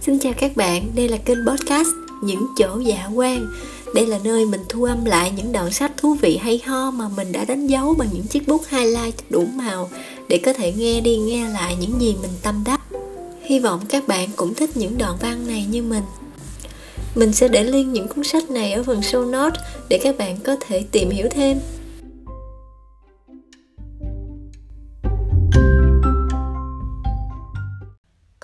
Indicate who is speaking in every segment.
Speaker 1: Xin chào các bạn, đây là kênh podcast Những chỗ dạ quan Đây là nơi mình thu âm lại những đoạn sách thú vị hay ho mà mình đã đánh dấu bằng những chiếc bút highlight đủ màu để có thể nghe đi nghe lại những gì mình tâm đắc. Hy vọng các bạn cũng thích những đoạn văn này như mình. Mình sẽ để link những cuốn sách này ở phần show notes để các bạn có thể tìm hiểu thêm.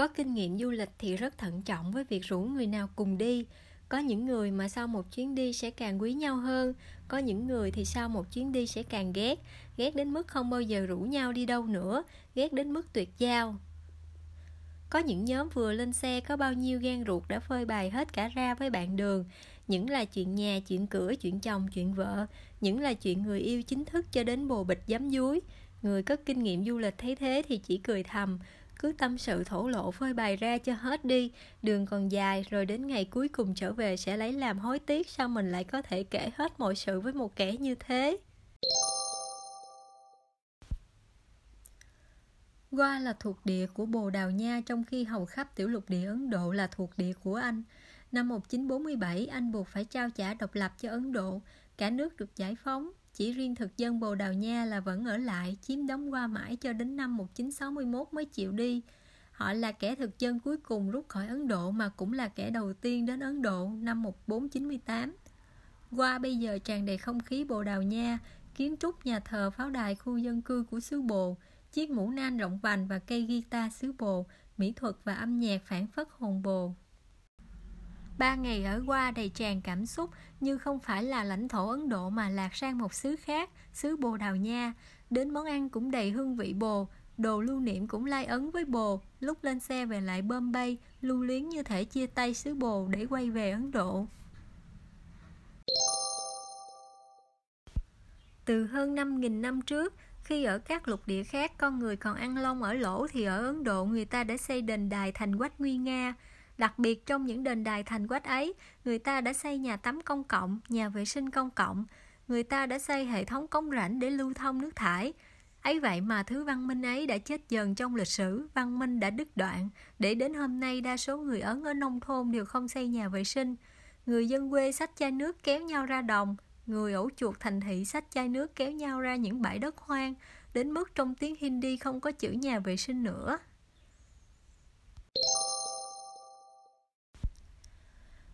Speaker 1: Có kinh nghiệm du lịch thì rất thận trọng với việc rủ người nào cùng đi. Có những người mà sau một chuyến đi sẽ càng quý nhau hơn, có những người thì sau một chuyến đi sẽ càng ghét, ghét đến mức không bao giờ rủ nhau đi đâu nữa, ghét đến mức tuyệt giao. Có những nhóm vừa lên xe có bao nhiêu gan ruột đã phơi bày hết cả ra với bạn đường, những là chuyện nhà, chuyện cửa, chuyện chồng, chuyện vợ, những là chuyện người yêu chính thức cho đến bồ bịch giấm dúi. Người có kinh nghiệm du lịch thấy thế thì chỉ cười thầm, cứ tâm sự thổ lộ phơi bày ra cho hết đi đường còn dài rồi đến ngày cuối cùng trở về sẽ lấy làm hối tiếc sao mình lại có thể kể hết mọi sự với một kẻ như thế Goa là thuộc địa của Bồ Đào Nha trong khi hầu khắp tiểu lục địa Ấn Độ là thuộc địa của Anh. Năm 1947, Anh buộc phải trao trả độc lập cho Ấn Độ. Cả nước được giải phóng, chỉ riêng thực dân Bồ Đào Nha là vẫn ở lại, chiếm đóng qua mãi cho đến năm 1961 mới chịu đi. Họ là kẻ thực dân cuối cùng rút khỏi Ấn Độ mà cũng là kẻ đầu tiên đến Ấn Độ năm 1498. Qua bây giờ tràn đầy không khí Bồ Đào Nha, kiến trúc nhà thờ pháo đài khu dân cư của xứ Bồ, chiếc mũ nan rộng vành và cây guitar xứ Bồ, mỹ thuật và âm nhạc phản phất hồn Bồ. Ba ngày ở qua đầy tràn cảm xúc như không phải là lãnh thổ Ấn Độ mà lạc sang một xứ khác, xứ Bồ Đào Nha. Đến món ăn cũng đầy hương vị bồ, đồ lưu niệm cũng lai ấn với bồ. Lúc lên xe về lại Bombay, lưu luyến như thể chia tay xứ bồ để quay về Ấn Độ. Từ hơn 5.000 năm trước, khi ở các lục địa khác con người còn ăn lông ở lỗ thì ở Ấn Độ người ta đã xây đền đài thành quách nguy nga. Đặc biệt trong những đền đài thành quách ấy, người ta đã xây nhà tắm công cộng, nhà vệ sinh công cộng, người ta đã xây hệ thống cống rãnh để lưu thông nước thải. Ấy vậy mà thứ văn minh ấy đã chết dần trong lịch sử, văn minh đã đứt đoạn, để đến hôm nay đa số người Ấn ở nông thôn đều không xây nhà vệ sinh. Người dân quê xách chai nước kéo nhau ra đồng, người ổ chuột thành thị xách chai nước kéo nhau ra những bãi đất hoang, đến mức trong tiếng Hindi không có chữ nhà vệ sinh nữa.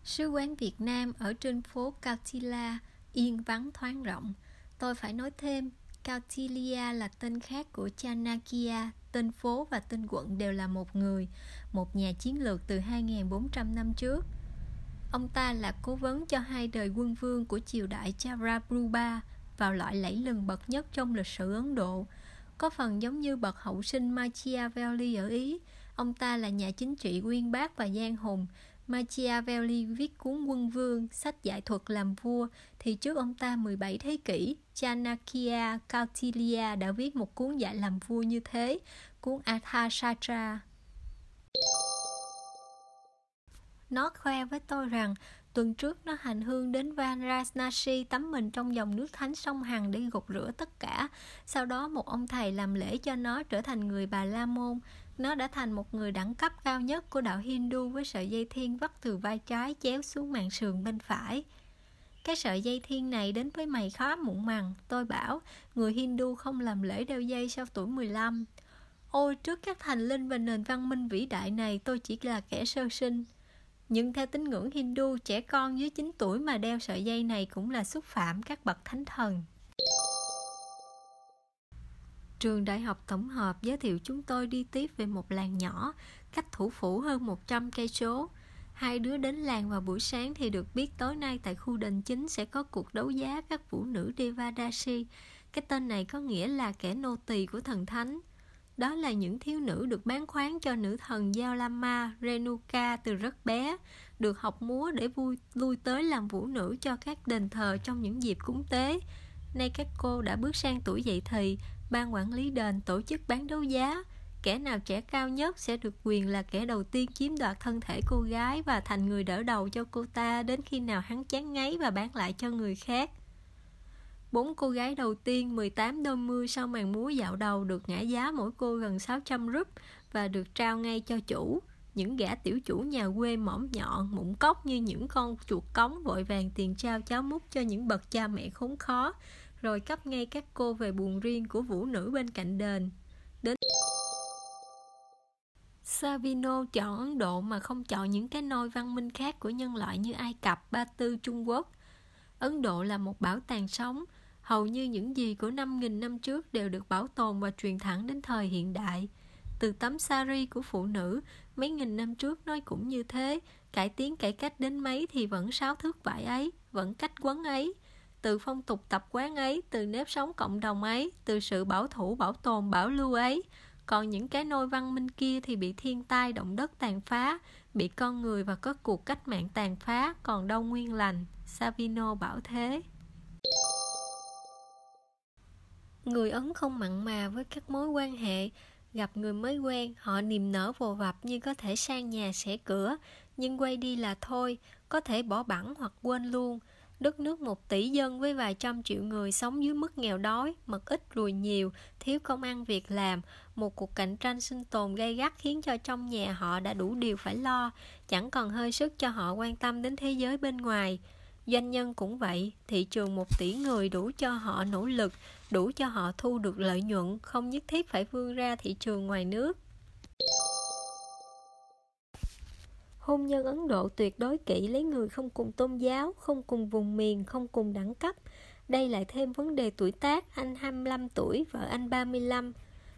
Speaker 1: Sứ quán Việt Nam ở trên phố Cautila, yên vắng thoáng rộng. Tôi phải nói thêm, Cautilia là tên khác của Chanakya, tên phố và tên quận đều là một người, một nhà chiến lược từ 2.400 năm trước. Ông ta là cố vấn cho hai đời quân vương của triều đại Charabruba vào loại lẫy lừng bậc nhất trong lịch sử Ấn Độ. Có phần giống như bậc hậu sinh Machiavelli ở Ý, ông ta là nhà chính trị uyên bác và gian hùng, Machiavelli viết cuốn Quân Vương, sách giải thuật làm vua, thì trước ông ta 17 thế kỷ, Chanakya Kautilya đã viết một cuốn giải làm vua như thế, cuốn Arthashastra. Nó khoe với tôi rằng tuần trước nó hành hương đến Varanasi tắm mình trong dòng nước thánh sông Hằng để gột rửa tất cả. Sau đó một ông thầy làm lễ cho nó trở thành người Bà La Môn. Nó đã thành một người đẳng cấp cao nhất của đạo Hindu với sợi dây thiên vắt từ vai trái chéo xuống mạng sườn bên phải. Cái sợi dây thiên này đến với mày khó muộn màng, tôi bảo, người Hindu không làm lễ đeo dây sau tuổi 15. Ôi, trước các thành linh và nền văn minh vĩ đại này, tôi chỉ là kẻ sơ sinh. Nhưng theo tín ngưỡng Hindu, trẻ con dưới 9 tuổi mà đeo sợi dây này cũng là xúc phạm các bậc thánh thần. Trường Đại học Tổng hợp giới thiệu chúng tôi đi tiếp về một làng nhỏ, cách thủ phủ hơn 100 cây số. Hai đứa đến làng vào buổi sáng thì được biết tối nay tại khu đền chính sẽ có cuộc đấu giá các vũ nữ Devadashi. Cái tên này có nghĩa là kẻ nô tỳ của thần thánh. Đó là những thiếu nữ được bán khoán cho nữ thần Giao Lama Renuka từ rất bé, được học múa để vui lui tới làm vũ nữ cho các đền thờ trong những dịp cúng tế. Nay các cô đã bước sang tuổi dậy thì, ban quản lý đền tổ chức bán đấu giá. Kẻ nào trẻ cao nhất sẽ được quyền là kẻ đầu tiên chiếm đoạt thân thể cô gái và thành người đỡ đầu cho cô ta đến khi nào hắn chán ngấy và bán lại cho người khác. Bốn cô gái đầu tiên 18 đôi mươi sau màn múa dạo đầu được ngã giá mỗi cô gần 600 rúp và được trao ngay cho chủ. những gã tiểu chủ nhà quê mõm nhọn mụn cốc như những con chuột cống vội vàng tiền trao cháo múc cho những bậc cha mẹ khốn khó rồi cấp ngay các cô về buồn riêng của vũ nữ bên cạnh đền đến Savino chọn Ấn Độ mà không chọn những cái nôi văn minh khác của nhân loại như Ai Cập, Ba Tư, Trung Quốc. Ấn Độ là một bảo tàng sống, hầu như những gì của 5.000 năm trước đều được bảo tồn và truyền thẳng đến thời hiện đại. Từ tấm sari của phụ nữ, mấy nghìn năm trước nói cũng như thế, cải tiến cải cách đến mấy thì vẫn sáu thước vải ấy, vẫn cách quấn ấy. Từ phong tục tập quán ấy, từ nếp sống cộng đồng ấy, từ sự bảo thủ bảo tồn bảo lưu ấy, còn những cái nôi văn minh kia thì bị thiên tai động đất tàn phá bị con người và các cuộc cách mạng tàn phá còn đâu nguyên lành savino bảo thế người ấn không mặn mà với các mối quan hệ. Gặp người mới quen họ niềm nở vồ vập như có thể sang nhà xẻ cửa nhưng quay đi là thôi có thể bỏ bẵng hoặc quên luôn. Đất nước một tỷ dân với vài trăm triệu người sống dưới mức nghèo đói, mật ít ruồi nhiều, thiếu công ăn việc làm, một cuộc cạnh tranh sinh tồn gay gắt khiến cho trong nhà họ đã đủ điều phải lo, chẳng còn hơi sức cho họ quan tâm đến thế giới bên ngoài. Doanh nhân cũng vậy, thị trường một tỷ người đủ cho họ nỗ lực, đủ cho họ thu được lợi nhuận, không nhất thiết phải vươn ra thị trường ngoài nước. Hôn nhân Ấn Độ tuyệt đối kỹ lấy người không cùng tôn giáo, không cùng vùng miền, không cùng đẳng cấp. Đây lại thêm vấn đề tuổi tác, anh 25 tuổi, vợ anh 35.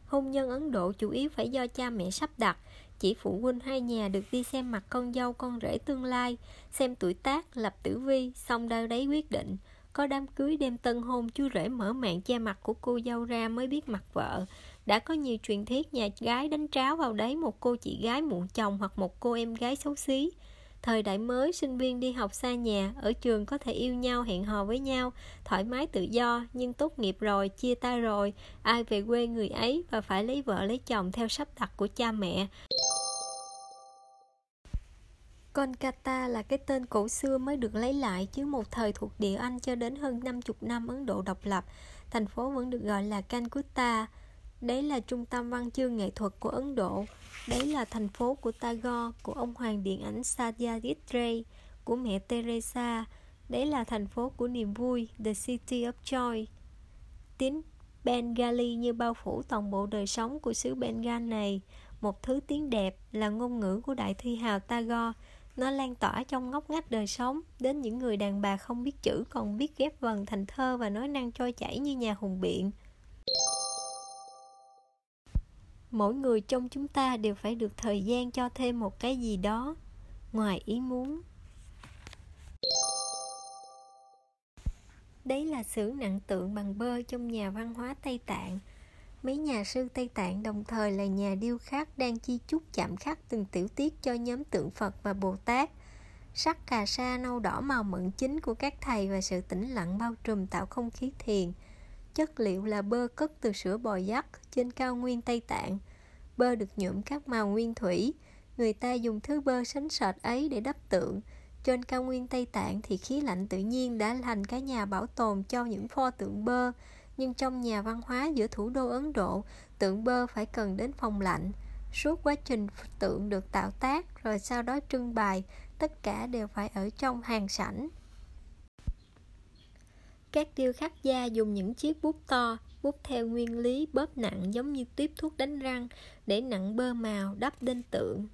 Speaker 1: Hôn nhân Ấn Độ chủ yếu phải do cha mẹ sắp đặt, chỉ phụ huynh hai nhà được đi xem mặt con dâu con rể tương lai, xem tuổi tác, lập tử vi, xong đâu đấy quyết định. Có đám cưới đêm tân hôn chú rể mở mạng che mặt của cô dâu ra mới biết mặt vợ. Đã có nhiều truyền thuyết nhà gái đánh tráo vào đấy một cô chị gái muộn chồng hoặc một cô em gái xấu xí. Thời đại mới sinh viên đi học xa nhà ở trường có thể yêu nhau hẹn hò với nhau thoải mái tự do nhưng tốt nghiệp rồi chia tay rồi ai về quê người ấy và phải lấy vợ lấy chồng theo sắp đặt của cha mẹ. Kolkata là cái tên cổ xưa mới được lấy lại chứ một thời thuộc địa Anh cho đến hơn 50 năm Ấn Độ độc lập. Thành phố vẫn được gọi là Calcutta. Đấy là trung tâm văn chương nghệ thuật của Ấn Độ. Đấy là thành phố của Tagore, của ông hoàng điện ảnh Satyajit Ray, của mẹ Teresa. Đấy là thành phố của niềm vui, The City of Joy. Tiếng Bengali như bao phủ toàn bộ đời sống của xứ Bengal này. Một thứ tiếng đẹp là ngôn ngữ của đại thi hào Tagore. Nó lan tỏa trong ngóc ngách đời sống, đến những người đàn bà không biết chữ, còn biết ghép vần thành thơ và nói năng trôi chảy như nhà hùng biện. Mỗi người trong chúng ta đều phải được thời gian cho thêm một cái gì đó ngoài ý muốn. Đấy là xưởng nặng tượng bằng bơ trong nhà văn hóa tây tạng mấy nhà sư tây tạng đồng thời là nhà điêu khắc đang chi chúc chạm khắc từng tiểu tiết cho nhóm tượng phật và bồ tát sắc cà sa nâu đỏ màu mận chính của các thầy và sự tĩnh lặng bao trùm tạo không khí thiền chất liệu là bơ cất từ sữa bò dắt trên cao nguyên Tây Tạng. Bơ được nhuộm các màu nguyên thủy. Người ta dùng thứ bơ sánh sệt ấy để đắp tượng. Trên cao nguyên Tây Tạng thì khí lạnh tự nhiên đã thành cái nhà bảo tồn cho những pho tượng bơ. Nhưng trong nhà văn hóa giữa thủ đô Ấn Độ, tượng bơ phải cần đến phòng lạnh. Suốt quá trình tượng được tạo tác rồi sau đó trưng bày, tất cả đều phải ở trong hàng sảnh. Các điêu khắc gia dùng những chiếc bút to, bút theo nguyên lý bóp nặng giống như tiếp thuốc đánh răng để nặng bơ màu đắp lên tượng.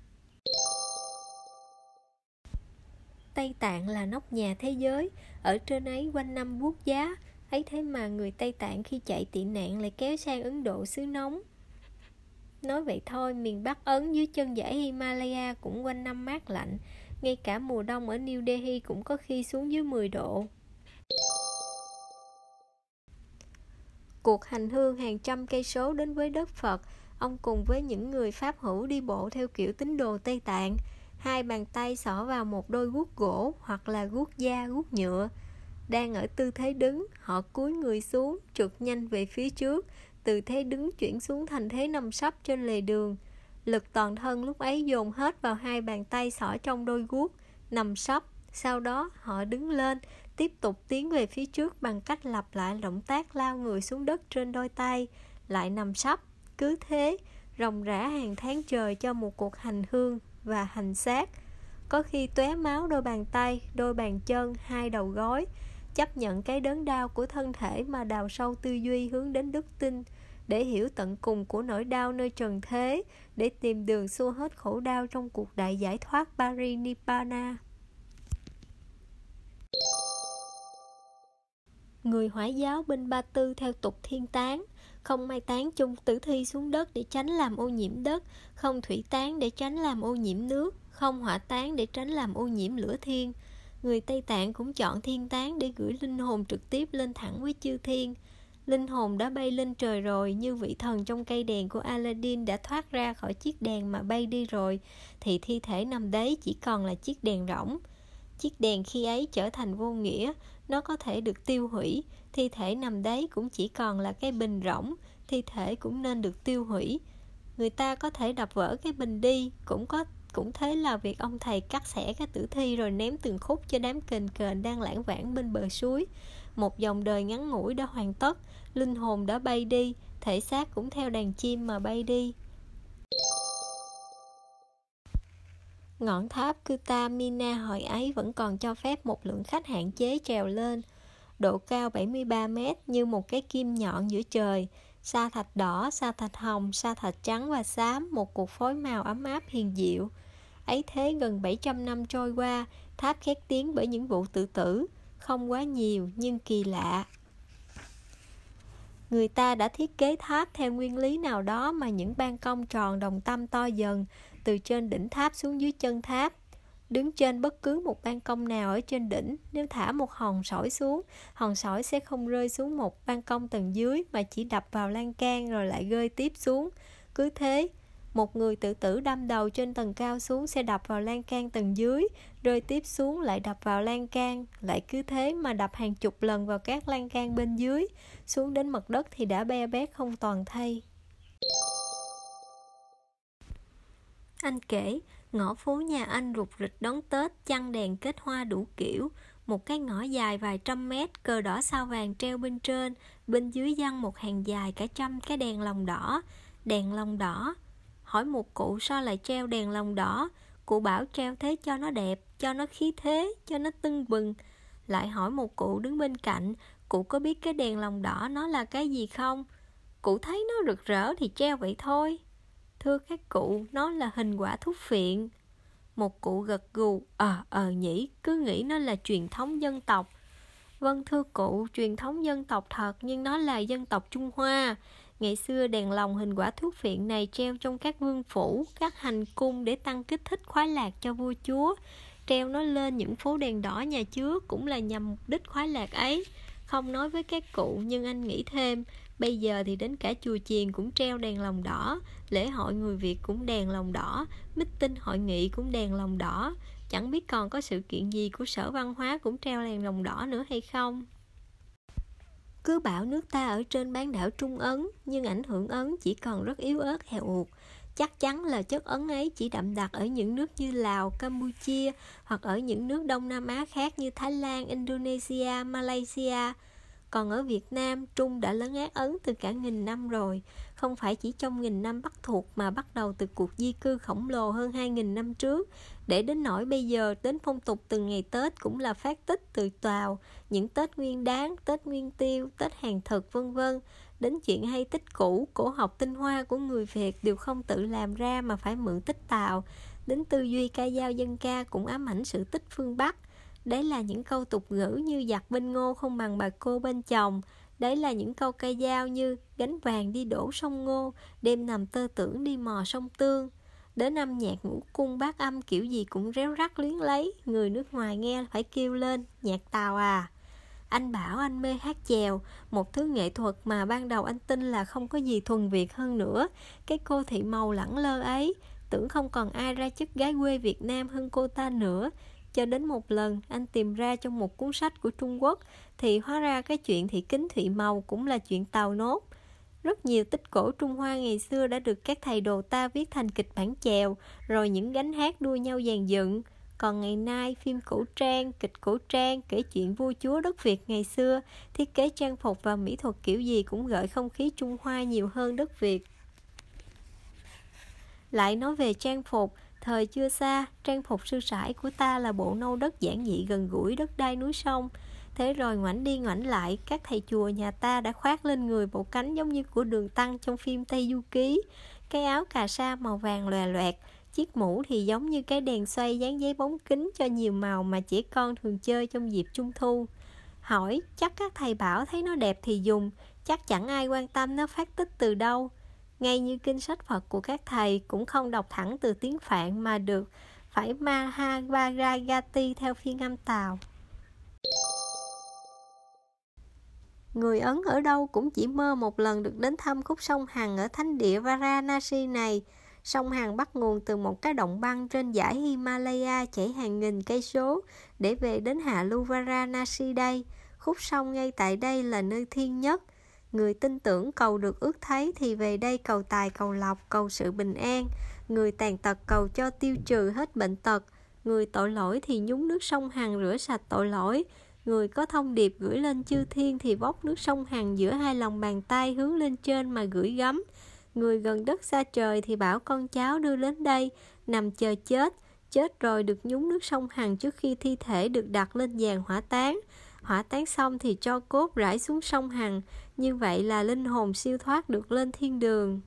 Speaker 1: Tây Tạng là nóc nhà thế giới, ở trên ấy quanh năm buốt giá, ấy thế mà người Tây Tạng khi chạy tị nạn lại kéo sang Ấn Độ xứ nóng. Nói vậy thôi, miền Bắc Ấn dưới chân dãy Himalaya cũng quanh năm mát lạnh, ngay cả mùa đông ở New Delhi cũng có khi xuống dưới 10 độ. cuộc hành hương hàng trăm cây số đến với đất Phật, ông cùng với những người Pháp hữu đi bộ theo kiểu tín đồ Tây Tạng. Hai bàn tay xỏ vào một đôi guốc gỗ hoặc là guốc da, guốc nhựa. Đang ở tư thế đứng, họ cúi người xuống, trượt nhanh về phía trước, từ thế đứng chuyển xuống thành thế nằm sấp trên lề đường. Lực toàn thân lúc ấy dồn hết vào hai bàn tay xỏ trong đôi guốc, nằm sấp. Sau đó họ đứng lên, tiếp tục tiến về phía trước bằng cách lặp lại động tác lao người xuống đất trên đôi tay, lại nằm sấp, cứ thế, ròng rã hàng tháng trời cho một cuộc hành hương và hành xác có khi tóe máu đôi bàn tay đôi bàn chân hai đầu gối chấp nhận cái đớn đau của thân thể mà đào sâu tư duy hướng đến đức tin để hiểu tận cùng của nỗi đau nơi trần thế để tìm đường xua hết khổ đau trong cuộc đại giải thoát Parinibbana. Người Hoài giáo bên Ba Tư theo tục thiên tán, không mai tán chung tử thi xuống đất để tránh làm ô nhiễm đất, không thủy tán để tránh làm ô nhiễm nước, không hỏa tán để tránh làm ô nhiễm lửa thiên. Người Tây Tạng cũng chọn thiên tán để gửi linh hồn trực tiếp lên thẳng với chư thiên. Linh hồn đã bay lên trời rồi như vị thần trong cây đèn của Aladdin đã thoát ra khỏi chiếc đèn mà bay đi rồi thì thi thể nằm đấy chỉ còn là chiếc đèn rỗng. Chiếc đèn khi ấy trở thành vô nghĩa, nó có thể được tiêu hủy, thi thể nằm đấy cũng chỉ còn là cái bình rỗng, thi thể cũng nên được tiêu hủy. Người ta có thể đập vỡ cái bình đi, cũng có cũng thế là việc ông thầy cắt xẻ cái tử thi rồi ném từng khúc cho đám kền kền đang lãng vãng bên bờ suối. Một dòng đời ngắn ngủi đã hoàn tất, linh hồn đã bay đi, thể xác cũng theo đàn chim mà bay đi. Ngọn tháp Kutamina hồi ấy vẫn còn cho phép một lượng khách hạn chế trèo lên. Độ cao 73 mét như một cái kim nhọn giữa trời sa thạch đỏ, sa thạch hồng, sa thạch trắng và xám, một cuộc phối màu ấm áp hiền diệu. Ấy thế gần 700 năm trôi qua, tháp khét tiếng bởi những vụ tự tử, không quá nhiều nhưng kỳ lạ. Người ta đã thiết kế tháp theo nguyên lý nào đó mà những ban công tròn đồng tâm to dần từ trên đỉnh tháp xuống dưới chân tháp. Đứng trên bất cứ một ban công nào ở trên đỉnh, nếu thả một hòn sỏi xuống, hòn sỏi sẽ không rơi xuống một ban công tầng dưới mà chỉ đập vào lan can rồi lại rơi tiếp xuống. Cứ thế, một người tự tử đâm đầu trên tầng cao xuống sẽ đập vào lan can tầng dưới, rơi tiếp xuống lại đập vào lan can, lại cứ thế mà đập hàng chục lần vào các lan can bên dưới, xuống đến mặt đất thì đã be bét không toàn thay. Anh kể, ngõ phố nhà anh rụt rịch đón Tết, chăn đèn kết hoa đủ kiểu, một cái ngõ dài vài trăm mét, cờ đỏ sao vàng treo bên trên, bên dưới dăng một hàng dài cả trăm cái đèn lồng đỏ, đèn lồng đỏ, hỏi một cụ sao lại treo đèn lồng đỏ? Cụ bảo treo thế cho nó đẹp cho nó khí thế cho nó tưng bừng. Lại hỏi một cụ đứng bên cạnh cụ có biết cái đèn lồng đỏ nó là cái gì không? Cụ thấy nó rực rỡ thì treo vậy thôi thưa các cụ nó là hình quả thuốc phiện một cụ gật gù ờ ờ nhỉ cứ nghĩ nó là truyền thống dân tộc vâng thưa cụ truyền thống dân tộc thật nhưng nó là dân tộc trung hoa Ngày xưa đèn lồng hình quả thuốc phiện này treo trong các vương phủ, các hành cung để tăng kích thích khoái lạc cho vua chúa. Treo nó lên những phố đèn đỏ nhà chứa cũng là nhằm mục đích khoái lạc ấy. Không nói với các cụ nhưng anh nghĩ thêm, bây giờ thì đến cả chùa chiền cũng treo đèn lồng đỏ, lễ hội người Việt cũng đèn lồng đỏ, meeting hội nghị cũng đèn lồng đỏ. Chẳng biết còn có sự kiện gì của sở văn hóa cũng treo đèn lồng đỏ nữa hay không? Cứ bảo nước ta ở trên bán đảo Trung Ấn, nhưng ảnh hưởng Ấn chỉ còn rất yếu ớt hèo ụt. Chắc chắn là chất Ấn ấy chỉ đậm đặc ở những nước như Lào, Campuchia hoặc ở những nước Đông Nam Á khác như Thái Lan, Indonesia, Malaysia. Còn ở Việt Nam, Trung đã lấn át Ấn từ cả nghìn năm rồi. Không phải chỉ trong nghìn năm bắt thuộc mà bắt đầu từ cuộc di cư khổng lồ hơn hai nghìn năm trước. Để đến nỗi bây giờ, đến phong tục từng ngày Tết cũng là phát tích từ Tàu, những Tết nguyên đáng, Tết nguyên tiêu, Tết hàng thực vân vân. Đến chuyện hay tích cũ, cổ học tinh hoa của người Việt đều không tự làm ra mà phải mượn tích Tàu. Đến tư duy ca dao dân ca cũng ám ảnh sự tích phương Bắc Đấy là những câu tục ngữ như giặt bên ngô không bằng bà cô bên chồng. Đấy là những câu cây dao như gánh vàng đi đổ sông ngô, Đêm nằm tơ tưởng đi mò sông tương. Đến âm nhạc ngũ cung bát âm kiểu gì cũng réo rắt luyến lấy, Người nước ngoài nghe phải kêu lên, Nhạc tàu à. Anh bảo anh mê hát chèo, Một thứ nghệ thuật mà ban đầu anh tin là không có gì thuần Việt hơn nữa. Cái cô thị màu lẳng lơ ấy, Tưởng không còn ai ra chức gái quê Việt Nam hơn cô ta nữa cho đến một lần anh tìm ra trong một cuốn sách của Trung Quốc thì hóa ra cái chuyện thị kính thụy màu cũng là chuyện tàu nốt. Rất nhiều tích cổ Trung Hoa ngày xưa đã được các thầy đồ ta viết thành kịch bản chèo, rồi những gánh hát đua nhau dàn dựng. Còn ngày nay, phim cổ trang, kịch cổ trang kể chuyện vua chúa đất Việt ngày xưa, thiết kế trang phục và mỹ thuật kiểu gì cũng gợi không khí Trung Hoa nhiều hơn đất Việt. Lại nói về trang phục, Thời chưa xa, trang phục sư sãi của ta là bộ nâu đất giản dị gần gũi đất đai núi sông. Thế rồi ngoảnh đi ngoảnh lại, các thầy chùa nhà ta đã khoác lên người bộ cánh giống như của đường tăng trong phim Tây Du Ký. Cái áo cà sa màu vàng lòe loẹt, chiếc mũ thì giống như cái đèn xoay dán giấy bóng kính cho nhiều màu mà trẻ con thường chơi trong dịp trung thu. Hỏi, chắc các thầy bảo thấy nó đẹp thì dùng, chắc chẳng ai quan tâm nó phát tích từ đâu ngay như kinh sách Phật của các thầy, cũng không đọc thẳng từ tiếng Phạn mà được phải Mahavaragati theo phiên âm Tàu. Người Ấn ở đâu cũng chỉ mơ một lần được đến thăm khúc sông Hằng ở thánh địa Varanasi này. Sông Hằng bắt nguồn từ một cái động băng trên dãy Himalaya chảy hàng nghìn cây số để về đến hạ lưu Varanasi đây. Khúc sông ngay tại đây là nơi thiên nhất – Người tin tưởng cầu được ước thấy thì về đây cầu tài cầu lộc, cầu sự bình an. Người tàn tật cầu cho tiêu trừ hết bệnh tật. Người tội lỗi thì nhúng nước sông Hằng rửa sạch tội lỗi. Người có thông điệp gửi lên chư thiên thì vóc nước sông Hằng giữa hai lòng bàn tay hướng lên trên mà gửi gắm. Người gần đất xa trời thì bảo con cháu đưa đến đây, nằm chờ chết. Chết rồi được nhúng nước sông Hằng trước khi thi thể được đặt lên giàn hỏa táng hỏa táng xong thì cho cốt rải xuống sông Hằng, như vậy là linh hồn siêu thoát được lên thiên đường.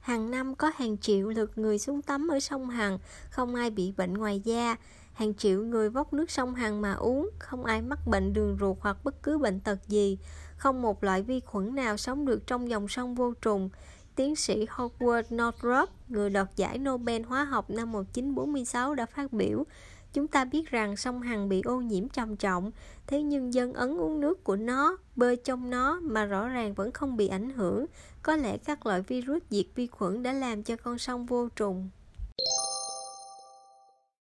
Speaker 1: Hàng năm có hàng triệu lượt người xuống tắm ở sông Hằng, không ai bị bệnh ngoài da. Hàng triệu người vốc nước sông Hằng mà uống, không ai mắc bệnh đường ruột hoặc bất cứ bệnh tật gì. Không một loại vi khuẩn nào sống được trong dòng sông vô trùng. Tiến sĩ Howard Northrop, người đoạt giải Nobel hóa học năm 1946 đã phát biểu Chúng ta biết rằng sông Hằng bị ô nhiễm trầm trọng, thế nhưng dân Ấn uống nước của nó, bơi trong nó mà rõ ràng vẫn không bị ảnh hưởng. Có lẽ các loại virus diệt vi khuẩn đã làm cho con sông vô trùng.